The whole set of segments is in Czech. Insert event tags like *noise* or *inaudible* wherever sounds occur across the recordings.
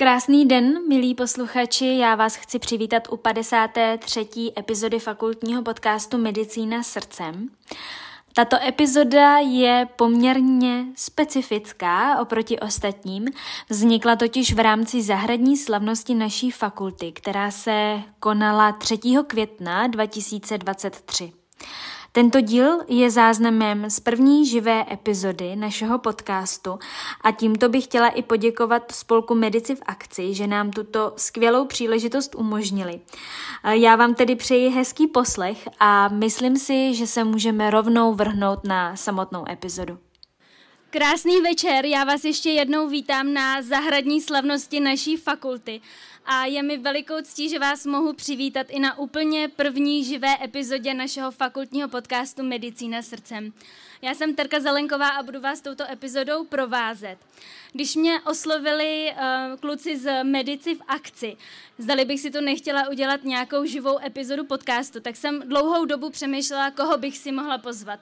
Krásný den, milí posluchači, já vás chci přivítat u 53. epizody fakultního podcastu Medicína srdcem. Tato epizoda je poměrně specifická oproti ostatním. Vznikla totiž v rámci zahradní slavnosti naší fakulty, která se konala 3. května 2023. Tento díl je záznamem z první živé epizody našeho podcastu a tímto bych chtěla i poděkovat spolku Medici v akci, že nám tuto skvělou příležitost umožnili. Já vám tedy přeji hezký poslech a myslím si, že se můžeme rovnou vrhnout na samotnou epizodu. Krásný večer, já vás ještě jednou vítám na zahradní slavnosti naší fakulty a je mi velikou ctí, že vás mohu přivítat i na úplně první živé epizodě našeho fakultního podcastu Medicína srdcem. Já jsem Terka Zelenková a budu vás touto epizodou provázet. Když mě oslovili uh, kluci z Medici v akci, zdali bych si to nechtěla udělat nějakou živou epizodu podcastu, tak jsem dlouhou dobu přemýšlela, koho bych si mohla pozvat.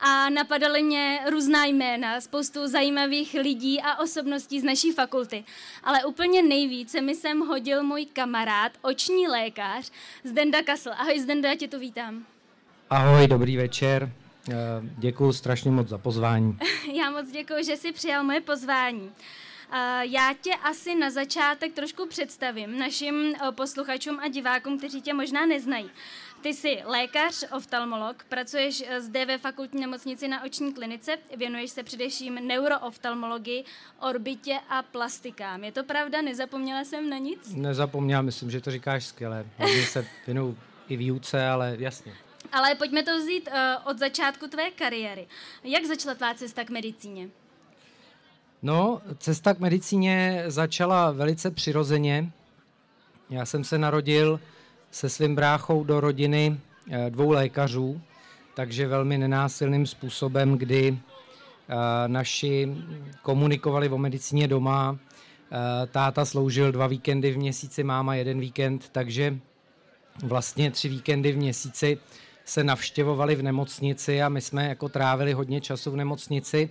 A napadaly mě různá jména, spoustu zajímavých lidí a osobností z naší fakulty. Ale úplně nejvíce mi sem hodil můj kamarád, oční lékař Zdenda Kasl. Ahoj Zdenda, já tě tu vítám. Ahoj, dobrý večer. Eh, děkuji strašně moc za pozvání. *laughs* Já moc děkuji, že jsi přijal moje pozvání. Eh, já tě asi na začátek trošku představím našim eh, posluchačům a divákům, kteří tě možná neznají. Ty jsi lékař, oftalmolog, pracuješ zde ve fakultní nemocnici na oční klinice, věnuješ se především neurooftalmologii, orbitě a plastikám. Je to pravda? Nezapomněla jsem na nic? Nezapomněla, myslím, že to říkáš skvěle. Hodně se věnuju i výuce, ale jasně. Ale pojďme to vzít uh, od začátku tvé kariéry. Jak začala tvá cesta k medicíně? No, cesta k medicíně začala velice přirozeně. Já jsem se narodil se svým bráchou do rodiny eh, dvou lékařů, takže velmi nenásilným způsobem, kdy eh, naši komunikovali o medicíně doma. Táta sloužil dva víkendy v měsíci, máma jeden víkend, takže vlastně tři víkendy v měsíci se navštěvovali v nemocnici a my jsme jako trávili hodně času v nemocnici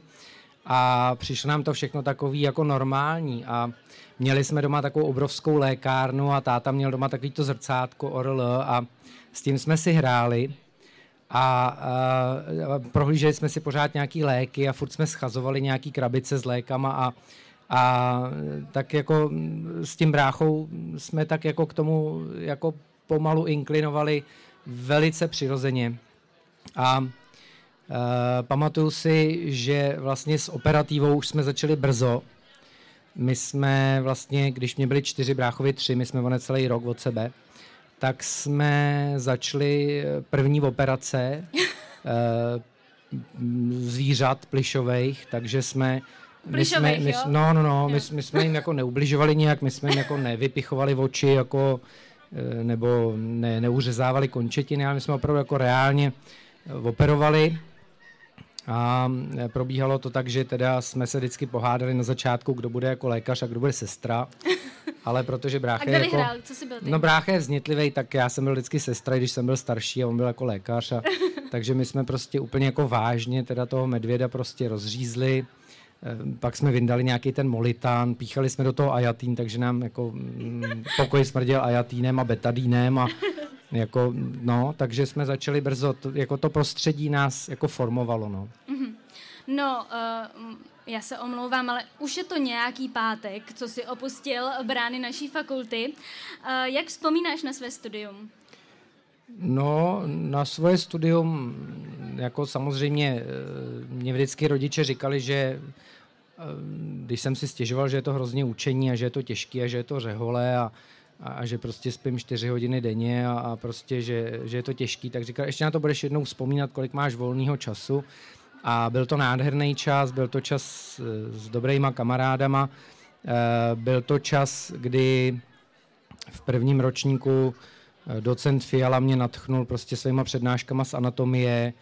a přišlo nám to všechno takový jako normální a měli jsme doma takovou obrovskou lékárnu a táta měl doma takový to zrcátko ORL a s tím jsme si hráli a, a prohlíželi jsme si pořád nějaký léky a furt jsme schazovali nějaký krabice s lékama a, a tak jako s tím bráchou jsme tak jako k tomu jako pomalu inklinovali velice přirozeně. A e, pamatuju si, že vlastně s operativou už jsme začali brzo. My jsme vlastně, když mě byli čtyři, bráchovi tři, my jsme celý rok od sebe, tak jsme začali první operace e, zvířat plišových, takže jsme my jsme, my, no, no, no, my, my jsme jim jako neubližovali nijak, my jsme jim jako nevypichovali oči, jako nebo ne, neuřezávali končetiny, ale my jsme opravdu jako reálně eh, operovali a eh, probíhalo to tak, že teda jsme se vždycky pohádali na začátku, kdo bude jako lékař a kdo bude sestra. *laughs* Ale protože brácha je jako... Co jsi byl ty? No brácha je vznitlivý, tak já jsem byl vždycky sestra, když jsem byl starší a on byl jako lékař. A, *laughs* takže my jsme prostě úplně jako vážně teda toho medvěda prostě rozřízli Eh, pak jsme vyndali nějaký ten molitán, píchali jsme do toho ajatín, takže nám jako mm, pokoj smrděl ajatínem a betadínem a jako, no, takže jsme začali brzo, to, jako to prostředí nás jako formovalo, no. Mm-hmm. No, uh, já se omlouvám, ale už je to nějaký pátek, co si opustil brány naší fakulty. Uh, jak vzpomínáš na své studium? No, na svoje studium, jako samozřejmě, mě vždycky rodiče říkali, že když jsem si stěžoval, že je to hrozně učení a že je to těžké a že je to řehole a, a, že prostě spím čtyři hodiny denně a, a prostě, že, že je to těžký, tak říkal, ještě na to budeš jednou vzpomínat, kolik máš volného času. A byl to nádherný čas, byl to čas s dobrýma kamarádama, byl to čas, kdy v prvním ročníku docent Fiala mě natchnul prostě svýma přednáškama z anatomie,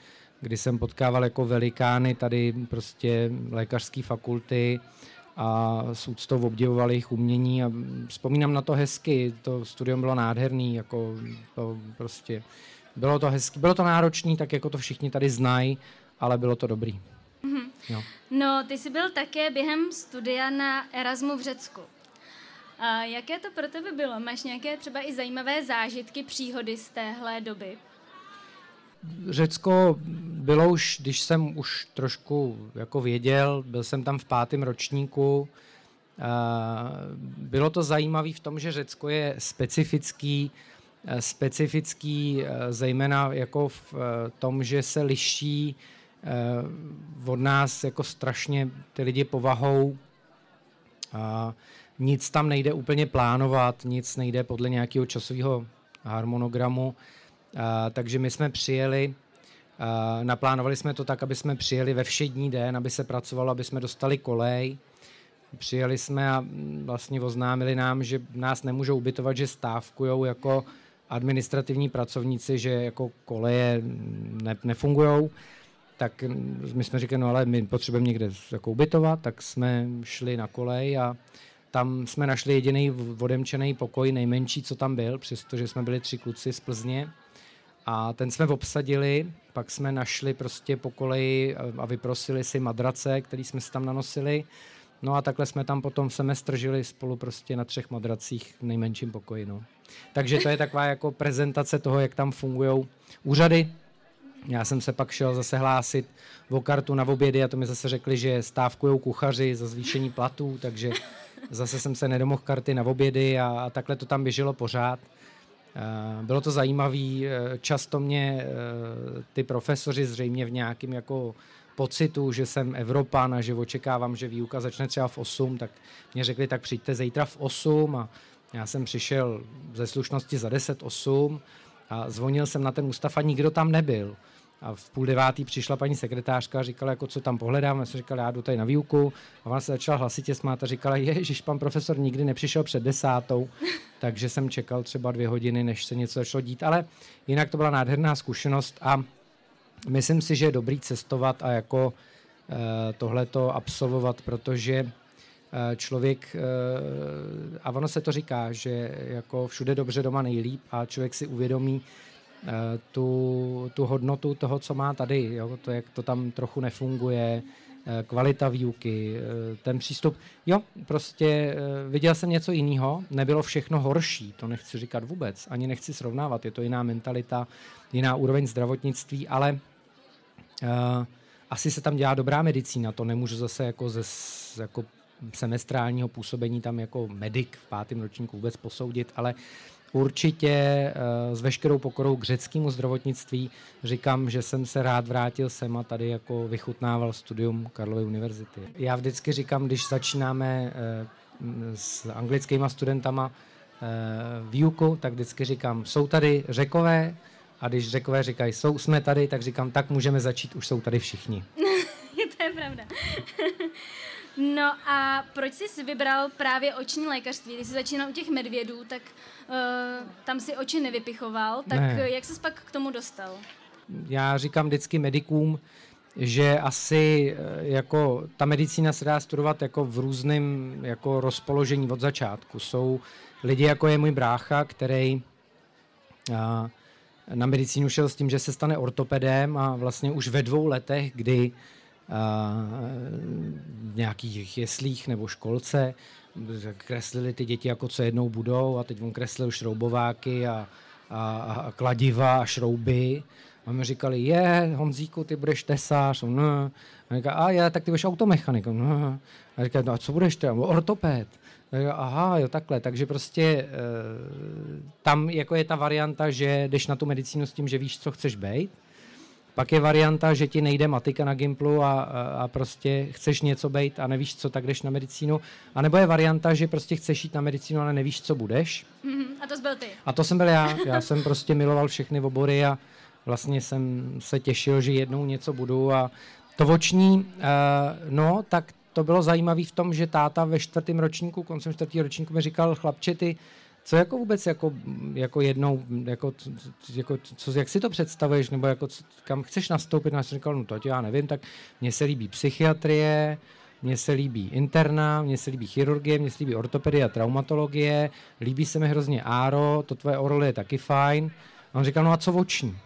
kdy jsem potkával jako velikány tady prostě lékařské fakulty a s úctou obdivoval jejich umění a vzpomínám na to hezky, to studium bylo nádherný, jako to prostě bylo to hezky, bylo to náročný, tak jako to všichni tady znají, ale bylo to dobrý. Mm-hmm. No. no, ty jsi byl také během studia na Erasmu v Řecku. A jaké to pro tebe bylo? Máš nějaké třeba i zajímavé zážitky, příhody z téhle doby? Řecko bylo už, když jsem už trošku jako věděl, byl jsem tam v pátém ročníku, bylo to zajímavé v tom, že Řecko je specifický, specifický zejména jako v tom, že se liší od nás jako strašně ty lidi povahou. Nic tam nejde úplně plánovat, nic nejde podle nějakého časového harmonogramu. Takže my jsme přijeli, naplánovali jsme to tak, aby jsme přijeli ve všední den, aby se pracovalo, aby jsme dostali kolej. Přijeli jsme a vlastně oznámili nám, že nás nemůžou ubytovat, že stávkujou jako administrativní pracovníci, že jako koleje ne, nefungujou. Tak my jsme říkali, no ale my potřebujeme někde jako ubytovat, tak jsme šli na kolej a tam jsme našli jediný odemčený pokoj, nejmenší, co tam byl, přestože jsme byli tři kluci z Plzně. A ten jsme obsadili, pak jsme našli prostě po koleji a vyprosili si madrace, který jsme si tam nanosili. No a takhle jsme tam potom semestr žili spolu prostě na třech madracích v nejmenším pokoji. No. Takže to je taková jako prezentace toho, jak tam fungují úřady. Já jsem se pak šel zase hlásit o kartu na obědy a to mi zase řekli, že stávkují kuchaři za zvýšení platů, takže zase jsem se nedomohl karty na obědy a, a takhle to tam běželo pořád. Eh, bylo to zajímavé, eh, často mě eh, ty profesoři zřejmě v nějakým jako pocitu, že jsem Evropan a že očekávám, že výuka začne třeba v 8, tak mě řekli, tak přijďte zítra v 8 a já jsem přišel ze slušnosti za 10, 8 a zvonil jsem na ten ústav a nikdo tam nebyl. A v půl devátý přišla paní sekretářka a říkala, jako co tam pohledám. Já jsem říkal, já jdu tady na výuku. A ona se začala hlasitě smát a říkala, ježiš, pan profesor nikdy nepřišel před desátou, *laughs* takže jsem čekal třeba dvě hodiny, než se něco začalo dít. Ale jinak to byla nádherná zkušenost a myslím si, že je dobrý cestovat a jako uh, tohleto absolvovat, protože uh, člověk, uh, a ono se to říká, že jako všude dobře doma nejlíp a člověk si uvědomí, Eh, tu, tu hodnotu toho, co má tady, jo? to, jak to tam trochu nefunguje, eh, kvalita výuky, eh, ten přístup. Jo, prostě viděl jsem něco jiného, nebylo všechno horší, to nechci říkat vůbec, ani nechci srovnávat, je to jiná mentalita, jiná úroveň zdravotnictví, ale uh, asi se tam dělá dobrá medicína, to nemůžu zase jako ze jako semestrálního působení tam jako medic v pátém ročníku vůbec posoudit, ale určitě eh, s veškerou pokorou k řeckému zdravotnictví říkám, že jsem se rád vrátil sem a tady jako vychutnával studium Karlovy univerzity. Já vždycky říkám, když začínáme eh, s anglickýma studentama eh, výuku, tak vždycky říkám, jsou tady řekové a když řekové říkají, jsou, jsme tady, tak říkám, tak můžeme začít, už jsou tady všichni. *laughs* to je pravda. *laughs* No a proč jsi vybral právě oční lékařství? Když jsi začínal u těch medvědů, tak uh, tam si oči nevypichoval, tak ne. jak jsi pak k tomu dostal? Já říkám vždycky medikům, že asi eh, jako ta medicína se dá studovat jako v různém jako rozpoložení od začátku. Jsou lidi, jako je můj brácha, který a, eh, na medicínu šel s tím, že se stane ortopedem a vlastně už ve dvou letech, kdy v nějakých jeslích nebo školce, kreslili ty děti jako co jednou budou a teď on kreslil šroubováky a, a, a kladiva a šrouby. A mi říkali, je, Honzíku, ty budeš tesář. No. A říká, a je, tak ty budeš automechanik. No. A říká, no a co budeš ty? Ortoped. A říká, aha, jo, takhle. Takže prostě e, tam jako je ta varianta, že jdeš na tu medicínu s tím, že víš, co chceš být pak je varianta, že ti nejde matika na Gimplu a, a prostě chceš něco být a nevíš, co, tak jdeš na medicínu. A nebo je varianta, že prostě chceš jít na medicínu, ale nevíš, co budeš. Mm-hmm. A to byl ty. A to jsem byl já. Já jsem prostě miloval všechny obory a vlastně jsem se těšil, že jednou něco budu. A to oční, uh, no, tak to bylo zajímavé v tom, že táta ve čtvrtém ročníku, koncem čtvrtého ročníku mi říkal, chlapče, ty co jako vůbec jako, jako jednou, jako, jako, co, jak si to představuješ, nebo jako, kam chceš nastoupit? No, já jsem říkal, no to já nevím, tak mně se líbí psychiatrie, mně se líbí interna, mně se líbí chirurgie, mně se líbí ortopedie a traumatologie, líbí se mi hrozně áro, to tvoje orly je taky fajn. A on říkal, no a co oční?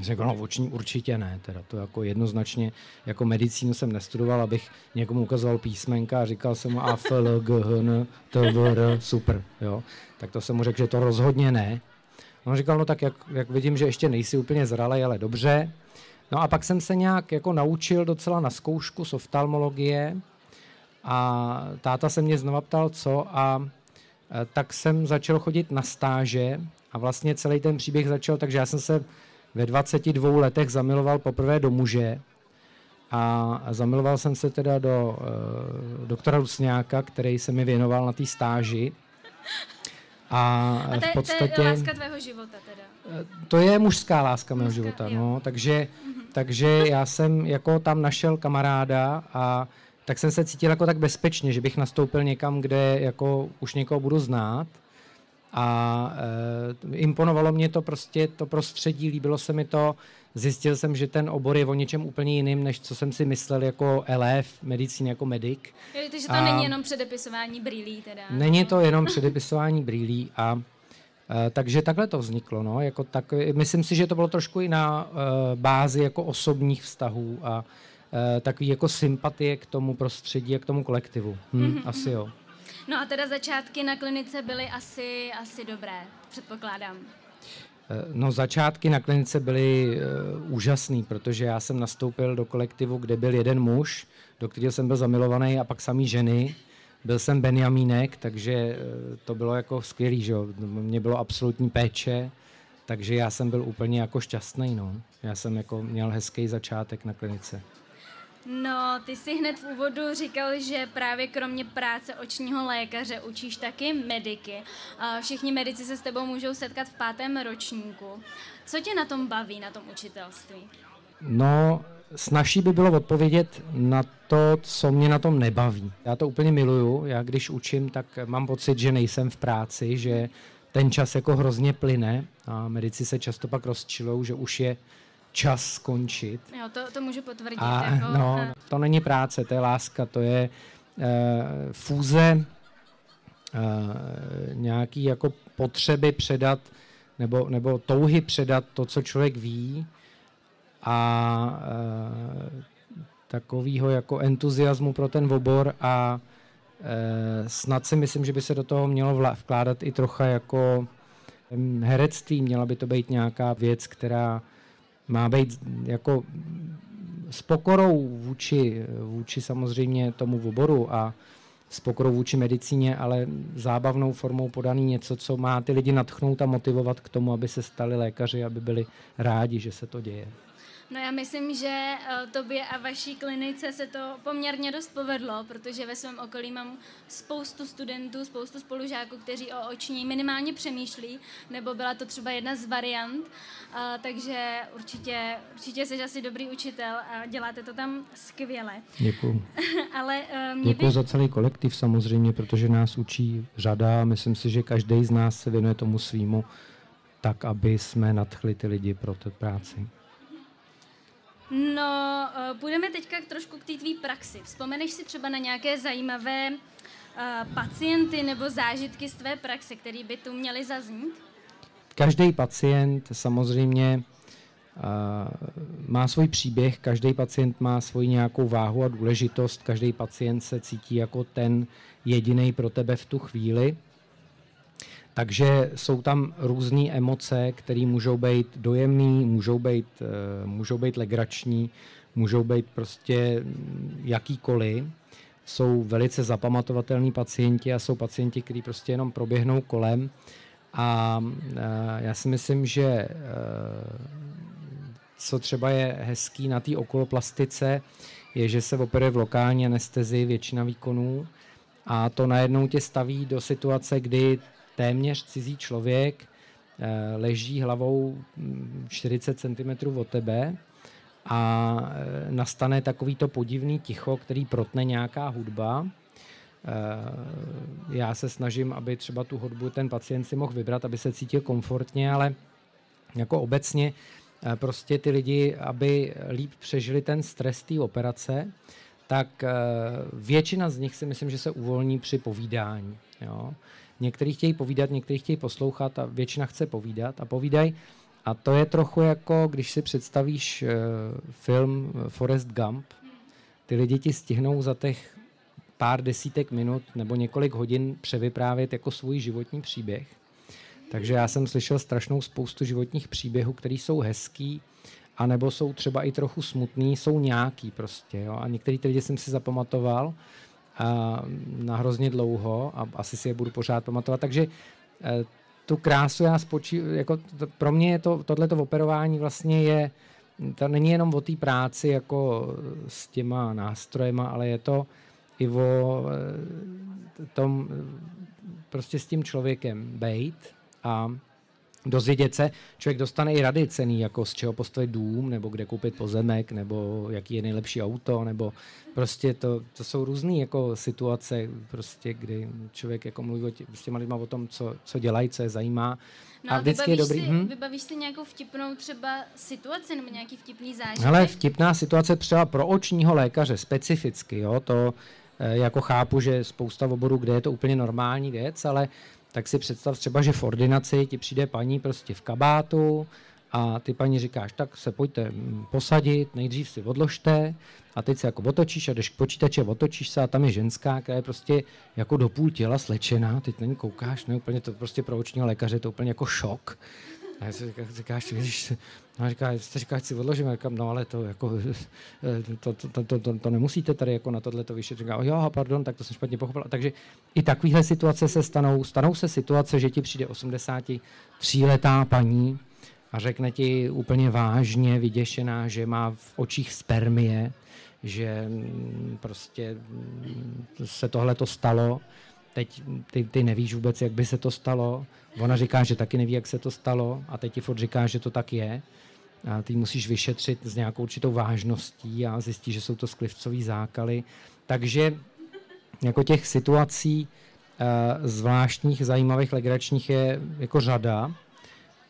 Řekl, no oční určitě ne, teda to jako jednoznačně, jako medicínu jsem nestudoval, abych někomu ukazoval písmenka a říkal jsem mu A, F, L, G, H, N, T, V, R, super, jo. Tak to jsem mu řekl, že to rozhodně ne. On říkal, no tak jak, jak vidím, že ještě nejsi úplně zralej, ale dobře. No a pak jsem se nějak jako naučil docela na zkoušku z oftalmologie a táta se mě znova ptal, co a e, tak jsem začal chodit na stáže a vlastně celý ten příběh začal, takže já jsem se ve 22 letech zamiloval poprvé do muže a zamiloval jsem se teda do uh, doktora Rusňáka, který se mi věnoval na té stáži. A, a to, v podstatě, to je láska tvého života teda. Eh, to je mužská láska mého života, jo. no, takže, mm-hmm. takže já jsem jako tam našel kamaráda a tak jsem se cítil jako tak bezpečně, že bych nastoupil někam, kde jako už někoho budu znát a e, imponovalo mě to prostě, to prostředí, líbilo se mi to, zjistil jsem, že ten obor je o něčem úplně jiným, než co jsem si myslel jako LF, medicín jako medic. Jo, takže to a není jenom předepisování brýlí teda. Není to jenom *laughs* předepisování brýlí a e, takže takhle to vzniklo, no, jako tak, myslím si, že to bylo trošku i na e, bázi jako osobních vztahů a e, takový jako sympatie k tomu prostředí a k tomu kolektivu. Hm, mm-hmm. Asi jo. No a teda začátky na klinice byly asi, asi dobré, předpokládám. Eh, no začátky na klinice byly uh, úžasný, protože já jsem nastoupil do kolektivu, kde byl jeden muž, do kterého jsem byl zamilovaný a pak samý ženy. Byl jsem Benjamínek, takže uh, to bylo jako skvělý, že jo. Mě bylo absolutní péče, takže já jsem byl úplně jako šťastný, no. Já jsem jako měl hezký začátek na klinice. No, ty si hned v úvodu říkal, že právě kromě práce očního lékaře učíš taky mediky. Všichni medici se s tebou můžou setkat v pátém ročníku. Co tě na tom baví, na tom učitelství? No, snažší by bylo odpovědět na to, co mě na tom nebaví. Já to úplně miluju. Já když učím, tak mám pocit, že nejsem v práci, že ten čas jako hrozně plyne a medici se často pak rozčilou, že už je čas skončit. Jo, to, to můžu potvrdit. A, jako, no, a... to není práce, to je láska, to je uh, fúze uh, nějaký jako potřeby předat nebo, nebo touhy předat to, co člověk ví a uh, takovýho jako entuziasmu pro ten obor a uh, snad si myslím, že by se do toho mělo vkládat i trocha jako herectví, měla by to být nějaká věc, která má být jako s pokorou vůči, vůči samozřejmě tomu oboru a s pokorou vůči medicíně, ale zábavnou formou podaný něco, co má ty lidi natchnout a motivovat k tomu, aby se stali lékaři, aby byli rádi, že se to děje. No já myslím, že eh, tobě a vaší klinice se to poměrně dost povedlo, protože ve svém okolí mám spoustu studentů, spoustu spolužáků, kteří o oční minimálně přemýšlí, nebo byla to třeba jedna z variant, a, takže určitě, určitě jsi asi dobrý učitel a děláte to tam skvěle. Děkuji. *laughs* Ale uh, Děkuji by... za celý kolektiv samozřejmě, protože nás učí řada. Myslím si, že každý z nás se věnuje tomu svýmu tak, aby jsme nadchli ty lidi pro tu práci. No, uh, půjdeme teďka trošku k té tvý praxi. Vzpomeneš si třeba na nějaké zajímavé uh, pacienty nebo zážitky z tvé praxe, které by tu měly zaznít? Každý pacient samozřejmě uh, má svůj příběh, každý pacient má svoji nějakou váhu a důležitost, každý pacient se cítí jako ten jediný pro tebe v tu chvíli. Takže jsou tam různé emoce, které můžou být dojemné, můžou být, eh, můžou být legrační, můžou být prostě jakýkoliv. Jsou velice zapamatovatelní pacienti a jsou pacienti, kteří prostě jenom proběhnou kolem. A eh, já si myslím, že eh, co třeba je hezký na té okoloplastice, je, že se operuje v lokální anestezii většina výkonů a to najednou tě staví do situace, kdy téměř cizí člověk eh, leží hlavou 40 mm, cm od tebe a eh, nastane takovýto podivný ticho, který protne nějaká hudba. Eh, já se snažím, aby třeba tu hudbu ten pacient si mohl vybrat, aby se cítil komfortně, ale jako obecně prostě ty lidi, aby líp přežili ten stres té operace, tak většina z nich si myslím, že se uvolní při povídání. Jo. Někteří chtějí povídat, někteří chtějí poslouchat a většina chce povídat a povídají. A to je trochu jako, když si představíš uh, film Forrest Gump, ty lidi ti stihnou za těch pár desítek minut nebo několik hodin převyprávět jako svůj životní příběh. Takže já jsem slyšel strašnou spoustu životních příběhů, které jsou hezký, anebo jsou třeba i trochu smutný, jsou nějaký prostě. Jo? A některý ty lidi jsem si zapamatoval na hrozně dlouho a asi si je budu pořád pamatovat. Takže e, tu krásu já spočí, jako to, pro mě je to, tohleto operování vlastně je, to není jenom o té práci jako s těma nástrojema, ale je to i o e, tom prostě s tím člověkem bejt a dozvědět se, člověk dostane i rady cený, jako z čeho postavit dům, nebo kde koupit pozemek, nebo jaký je nejlepší auto, nebo prostě to, to jsou různé jako situace, prostě, kdy člověk jako mluví o tě, s těma lidma o tom, co, co dělají, co je zajímá. No a, a vždycky je dobrý. Si, hm? Vybavíš si nějakou vtipnou třeba situaci nebo nějaký vtipný zážitek? Ale vtipná situace třeba pro očního lékaře specificky, jo, to eh, jako chápu, že spousta oborů, kde je to úplně normální věc, ale tak si představ třeba, že v ordinaci ti přijde paní prostě v kabátu a ty paní říkáš, tak se pojďte mm, posadit, nejdřív si odložte a teď se jako otočíš a jdeš k počítače, otočíš se a tam je ženská, která je prostě jako do půl těla slečená, teď na ní koukáš, ne úplně to prostě pro očního lékaře to úplně jako šok. A já si říká, říkáš, ježiš, no a říká, jste říká, si odložím, a říkám, no ale to jako, *laughs* to, to, to, to, to, to nemusíte tady jako na tohle to vyšetřit. Říká, jo, pardon, tak to jsem špatně pochopil. Takže i takovéhle situace se stanou, stanou se situace, že ti přijde 83 letá paní a řekne ti úplně vážně, vyděšená, že má v očích spermie, že prostě se tohle to stalo teď ty, ty nevíš vůbec, jak by se to stalo. Ona říká, že taky neví, jak se to stalo a teď ti furt říká, že to tak je. A ty musíš vyšetřit s nějakou určitou vážností a zjistíš, že jsou to sklivcový zákaly. Takže jako těch situací uh, zvláštních, zajímavých, legračních je jako řada.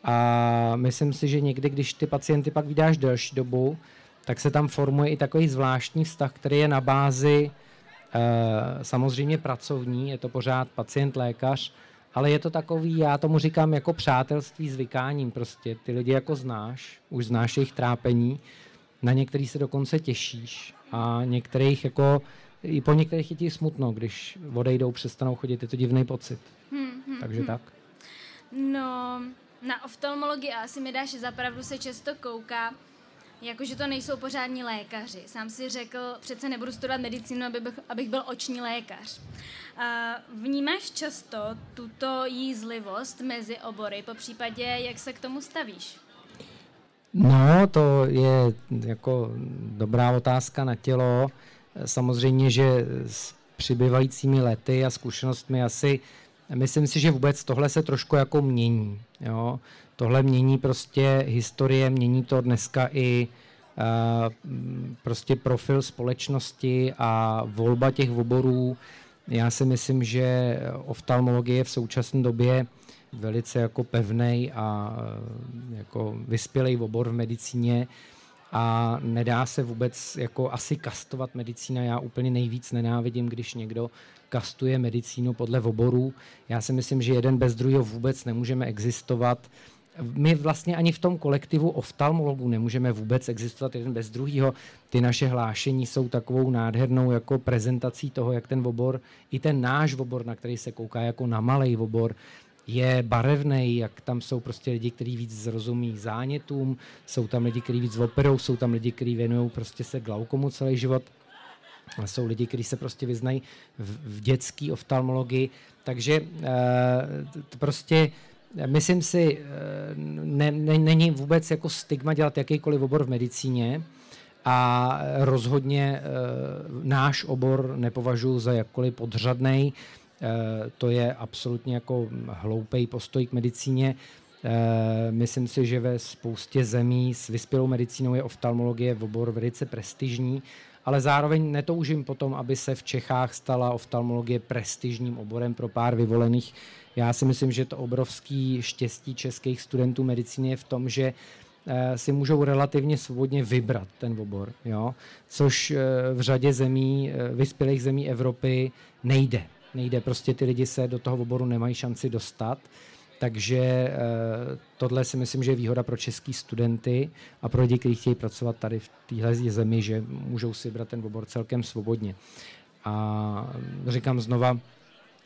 A myslím si, že někdy, když ty pacienty pak vydáš delší dobu, tak se tam formuje i takový zvláštní vztah, který je na bázi Eh, samozřejmě pracovní, je to pořád pacient-lékař, ale je to takový, já tomu říkám jako přátelství s vykáním prostě. Ty lidi jako znáš, už znáš jejich trápení, na některý se dokonce těšíš a některých jako, i po některých je ti smutno, když odejdou, přestanou chodit, je to divný pocit. Hmm, hmm, Takže hmm. tak. No, na oftalmologii asi mi dáš zapravdu se často kouká, Jakože to nejsou pořádní lékaři. Sám si řekl, přece nebudu studovat medicínu, abych, abych byl oční lékař. Vnímáš často tuto jízlivost mezi obory, po případě, jak se k tomu stavíš? No, to je jako dobrá otázka na tělo. Samozřejmě, že s přibývajícími lety a zkušenostmi asi myslím si, že vůbec tohle se trošku jako mění. Jo? Tohle mění prostě historie, mění to dneska i uh, prostě profil společnosti a volba těch oborů. Já si myslím, že oftalmologie je v současné době velice jako pevný a uh, jako vyspělý obor v medicíně a nedá se vůbec jako asi kastovat medicína. Já úplně nejvíc nenávidím, když někdo kastuje medicínu podle oborů. Já si myslím, že jeden bez druhého vůbec nemůžeme existovat my vlastně ani v tom kolektivu oftalmologů nemůžeme vůbec existovat jeden bez druhého. Ty naše hlášení jsou takovou nádhernou jako prezentací toho, jak ten obor, i ten náš obor, na který se kouká jako na malý obor, je barevný, jak tam jsou prostě lidi, kteří víc zrozumí zánětům, jsou tam lidi, kteří víc operou, jsou tam lidi, kteří věnují prostě se glaukomu celý život. A jsou lidi, kteří se prostě vyznají v, v dětské oftalmologii. Takže e, prostě myslím si, eh, ne, ne, není vůbec jako stigma dělat jakýkoliv obor v medicíně a rozhodně e, náš obor nepovažuji za jakkoliv podřadný. E, to je absolutně jako hloupý postoj k medicíně. Myslím si, že ve spoustě zemí s vyspělou medicínou je oftalmologie v obor velice prestižní, ale zároveň netoužím potom, aby se v Čechách stala oftalmologie prestižním oborem pro pár vyvolených já si myslím, že to obrovský štěstí českých studentů medicíny je v tom, že eh, si můžou relativně svobodně vybrat ten obor, jo? což eh, v řadě zemí, eh, vyspělých zemí Evropy nejde. Nejde, prostě ty lidi se do toho oboru nemají šanci dostat. Takže tohle si myslím, že je výhoda pro český studenty a pro lidi, kteří chtějí pracovat tady v téhle zemi, že můžou si brát ten obor celkem svobodně. A říkám znova,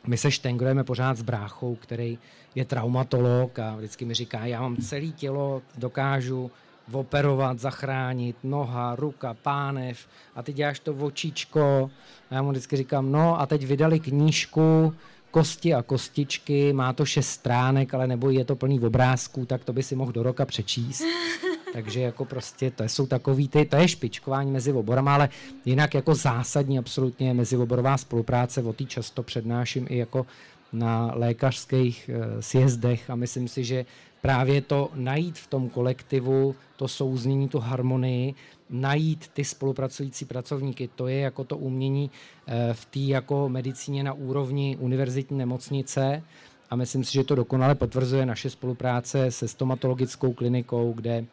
my se štengrujeme pořád s bráchou, který je traumatolog a vždycky mi říká, já mám celé tělo, dokážu operovat, zachránit, noha, ruka, pánev a ty děláš to očičko. A já mu vždycky říkám, no a teď vydali knížku, kosti a kostičky, má to šest stránek, ale nebo je to plný obrázků, tak to by si mohl do roka přečíst. *laughs* Takže jako prostě to jsou takový ty, to je špičkování mezi oborama, ale jinak jako zásadní absolutně mezioborová spolupráce, o té často přednáším i jako na lékařských e, sjezdech a myslím si, že právě to najít v tom kolektivu, to souznění, tu harmonii, najít ty spolupracující pracovníky, to je jako to umění eh, v té jako medicíně na úrovni univerzitní nemocnice a myslím si, že to dokonale potvrzuje naše spolupráce se stomatologickou klinikou, kde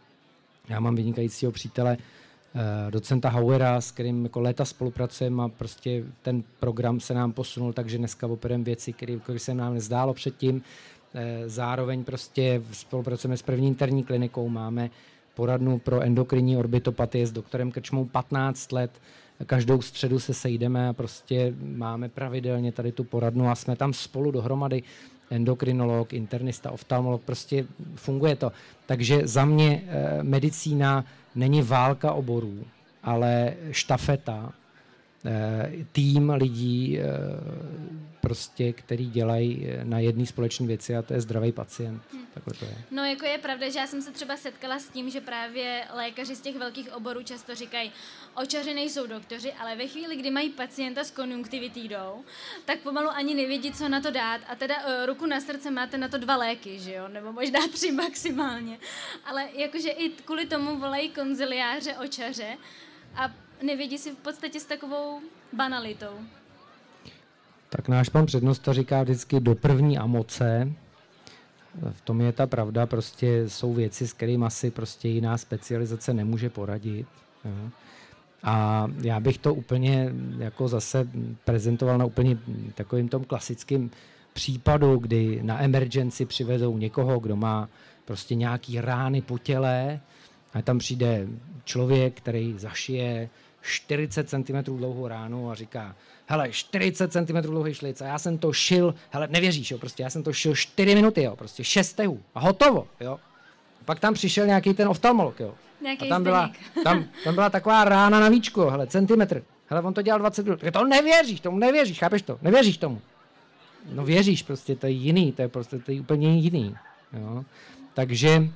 já mám vynikajícího přítele, eh, docenta Hauera, s kterým jako léta spolupracujeme a prostě ten program se nám posunul, takže dneska operujeme věci, které, se nám nezdálo předtím. Eh, zároveň prostě spolupracujeme s první interní klinikou, máme poradnu pro endokrinní orbitopatie s doktorem Krčmou 15 let. Každou středu se sejdeme a prostě máme pravidelně tady tu poradnu a jsme tam spolu dohromady endokrinolog, internista, oftalmolog, prostě funguje to. Takže za mě eh, medicína není válka oborů, ale štafeta, tým lidí, eh, prostě, který dělají na jedné společné věci a to je zdravý pacient. Hmm. Takhle to je. No jako je pravda, že já jsem se třeba setkala s tím, že právě lékaři z těch velkých oborů často říkají, očaři nejsou doktoři, ale ve chvíli, kdy mají pacienta s konjunktivitídou, tak pomalu ani nevědí, co na to dát. A teda ruku na srdce máte na to dva léky, že jo? Nebo možná *laughs* tři maximálně. Ale jakože i kvůli tomu volají konziliáře očaře a nevědí si v podstatě s takovou banalitou. Tak náš pan přednosta říká vždycky do první amoce, v tom je ta pravda, prostě jsou věci, s kterými asi prostě jiná specializace nemůže poradit. A já bych to úplně jako zase prezentoval na úplně takovým tom klasickým případu, kdy na emergency přivedou někoho, kdo má prostě nějaký rány po těle a tam přijde člověk, který zašije 40 cm dlouhou ránu a říká, hele, 40 cm dlouhý šlic a já jsem to šil, hele, nevěříš, jo, prostě já jsem to šil 4 minuty, jo, prostě 6 tehů a hotovo, jo. Pak tam přišel nějaký ten oftalmolog, jo. Nějaký a tam byla, *laughs* tam, tam byla taková rána na víčku, hele, centimetr. Hele, on to dělal 20 minut. To nevěříš, tomu nevěříš, chápeš to? Nevěříš tomu. No věříš prostě, to je jiný, to je prostě to je úplně jiný. Jo. Takže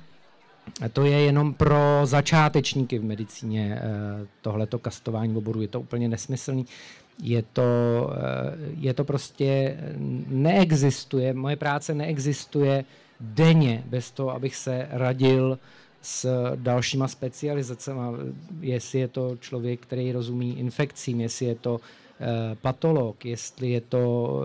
to je jenom pro začátečníky v medicíně eh, tohleto kastování oboru. Je to úplně nesmyslný. Je to, eh, je to prostě, neexistuje, moje práce neexistuje denně bez toho, abych se radil s dalšíma specializacemi, jestli je to člověk, který rozumí infekcím, jestli je to eh, patolog, jestli je to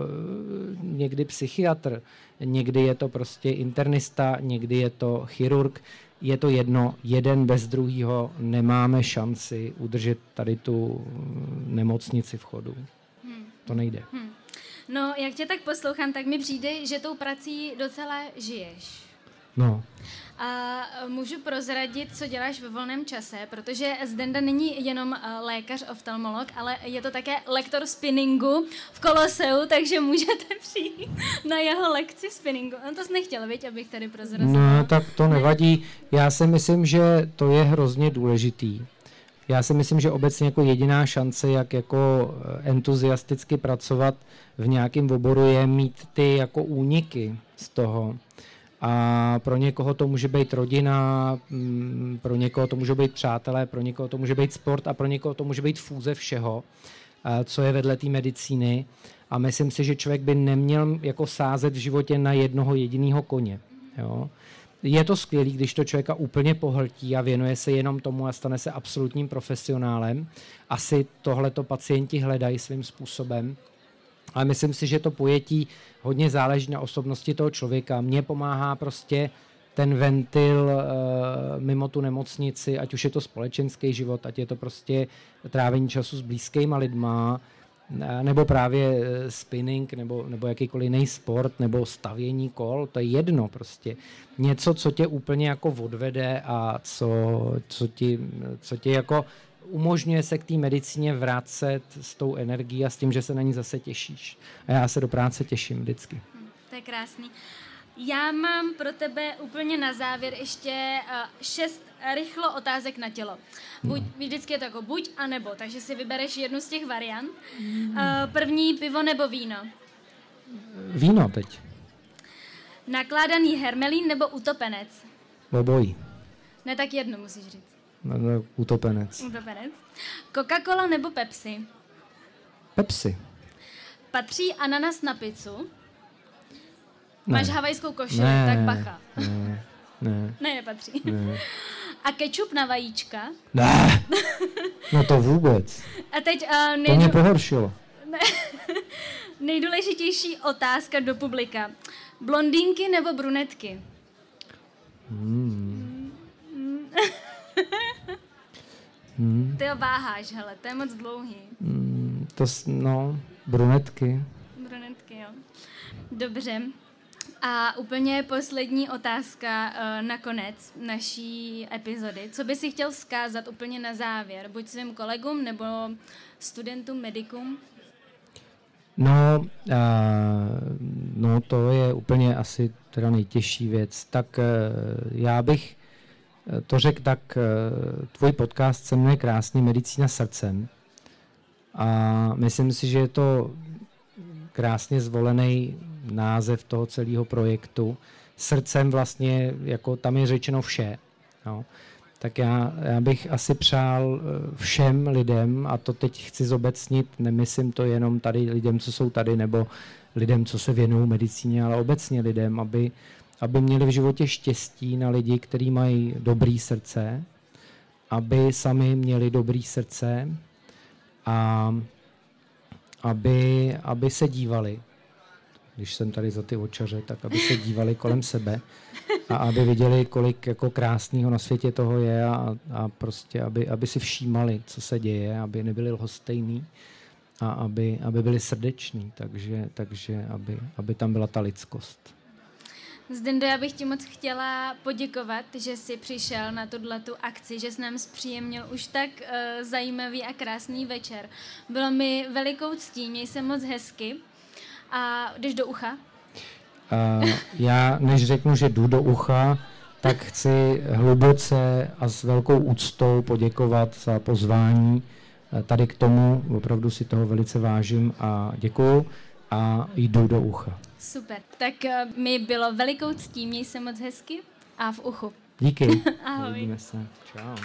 někdy psychiatr, někdy je to prostě internista, někdy je to chirurg je to jedno, jeden bez druhého nemáme šanci udržet tady tu mm, nemocnici v chodu. Hmm. To nejde. Hmm. No, jak tě tak poslouchám, tak mi přijde, že tou prací docela žiješ. No. A můžu prozradit, co děláš ve volném čase, protože Zdenda není jenom eh, lékař, oftalmolog, ale je to také lektor spinningu v Koloseu, takže můžete *laughs* přijít na jeho lekci spinningu. On to jsi nechtěl, viď, abych tady prozradil. No, tak to nevadí. Já si myslím, že to je hrozně důležitý. Já si myslím, že obecně jako jediná šance, jak jako eh, entuziasticky pracovat v nějakém oboru, je mít ty jako úniky z toho a pro někoho to může být rodina, mm, pro někoho to může být přátelé, pro někoho to může být sport a pro někoho to může být fůze všeho, co je vedle té medicíny. A myslím si, že člověk by neměl jako sázet v životě na jednoho jediného koně. Jo? Je to skvělé, když to člověka úplně pohltí a věnuje se jenom tomu a stane se absolutním profesionálem. Asi tohleto pacienti hledají svým způsobem. Ale myslím si, že to pojetí hodně záleží na osobnosti toho člověka. Mně pomáhá prostě ten ventil uh, mimo tu nemocnici, ať už je to společenský život, ať je to prostě trávení času s blízkýma lidma, nebo právě eh, spinning, nebo, nebo jakýkoliv jiný sport, nebo stavění kol, to je jedno prostě. Něco, co tě úplně jako odvede a co, co, ti, co ti jako umožňuje se k té medicíně vracet s tou energií a s tím, že se na ní zase těšíš. A já se do práce těším vždycky. Hm, to je krásný. Já mám pro tebe úplně na závěr ještě uh, šest rychlo otázek na tělo. Buď, no. vždycky je to jako buď a nebo, takže si vybereš jednu z těch variant. Uh, první pivo nebo víno? Víno teď. Nakládaný hermelín nebo utopenec? Obojí. Ne, tak jedno musíš říct. Utopenec. Utopenec. Coca-Cola nebo Pepsi? Pepsi. Patří ananas na pizzu? Ne. Máš havajskou košili, ne, tak bacha. Ne, ne. ne, nepatří. Ne. A kečup na vajíčka? Ne, no to vůbec. A teď uh, nejdů... To mě pohoršilo. Ne. *laughs* nejdůležitější otázka do publika. Blondýnky nebo brunetky? Hmm. *laughs* hmm. Ty ho váháš, hele, to je moc dlouhý. Hmm, to, no, brunetky. Brunetky, jo. Dobře. A úplně poslední otázka uh, na konec naší epizody. Co by si chtěl vzkázat úplně na závěr? Buď svým kolegům nebo studentům, medikům? No, uh, no to je úplně asi teda nejtěžší věc. Tak uh, já bych to řekl tak, uh, tvůj podcast se jmenuje Krásný medicína srdcem a myslím si, že je to krásně zvolený název toho celého projektu. Srdcem vlastně, jako tam je řečeno vše. No. Tak já, já bych asi přál eh, všem lidem, a to teď chci zobecnit, nemyslím to jenom tady lidem, co jsou tady, nebo lidem, co se věnují medicíně, ale obecně lidem, aby, aby měli v životě štěstí na lidi, kteří mají dobrý srdce, aby sami měli dobrý srdce a aby, aby se dívali když jsem tady za ty očaře, tak aby se dívali kolem sebe a aby viděli, kolik jako krásného na světě toho je a, a prostě, aby, aby si všímali, co se děje, aby nebyli lhostejní a aby, aby byli srdeční, takže, takže aby, aby tam byla ta lidskost. Zdendo, já bych ti moc chtěla poděkovat, že jsi přišel na tuhle tu akci, že jsi nám zpříjemnil už tak uh, zajímavý a krásný večer. Bylo mi velikou ctí, měj se moc hezky a jdeš do ucha? Uh, já, než řeknu, že jdu do ucha, tak chci hluboce a s velkou úctou poděkovat za pozvání eh, tady k tomu. Opravdu si toho velice vážím a děkuju a jdu do ucha. Super. Tak eh, mi bylo velikou ctí, měj se moc hezky a v uchu. Díky. *laughs* Ahoj. Uvidíme se. Čau.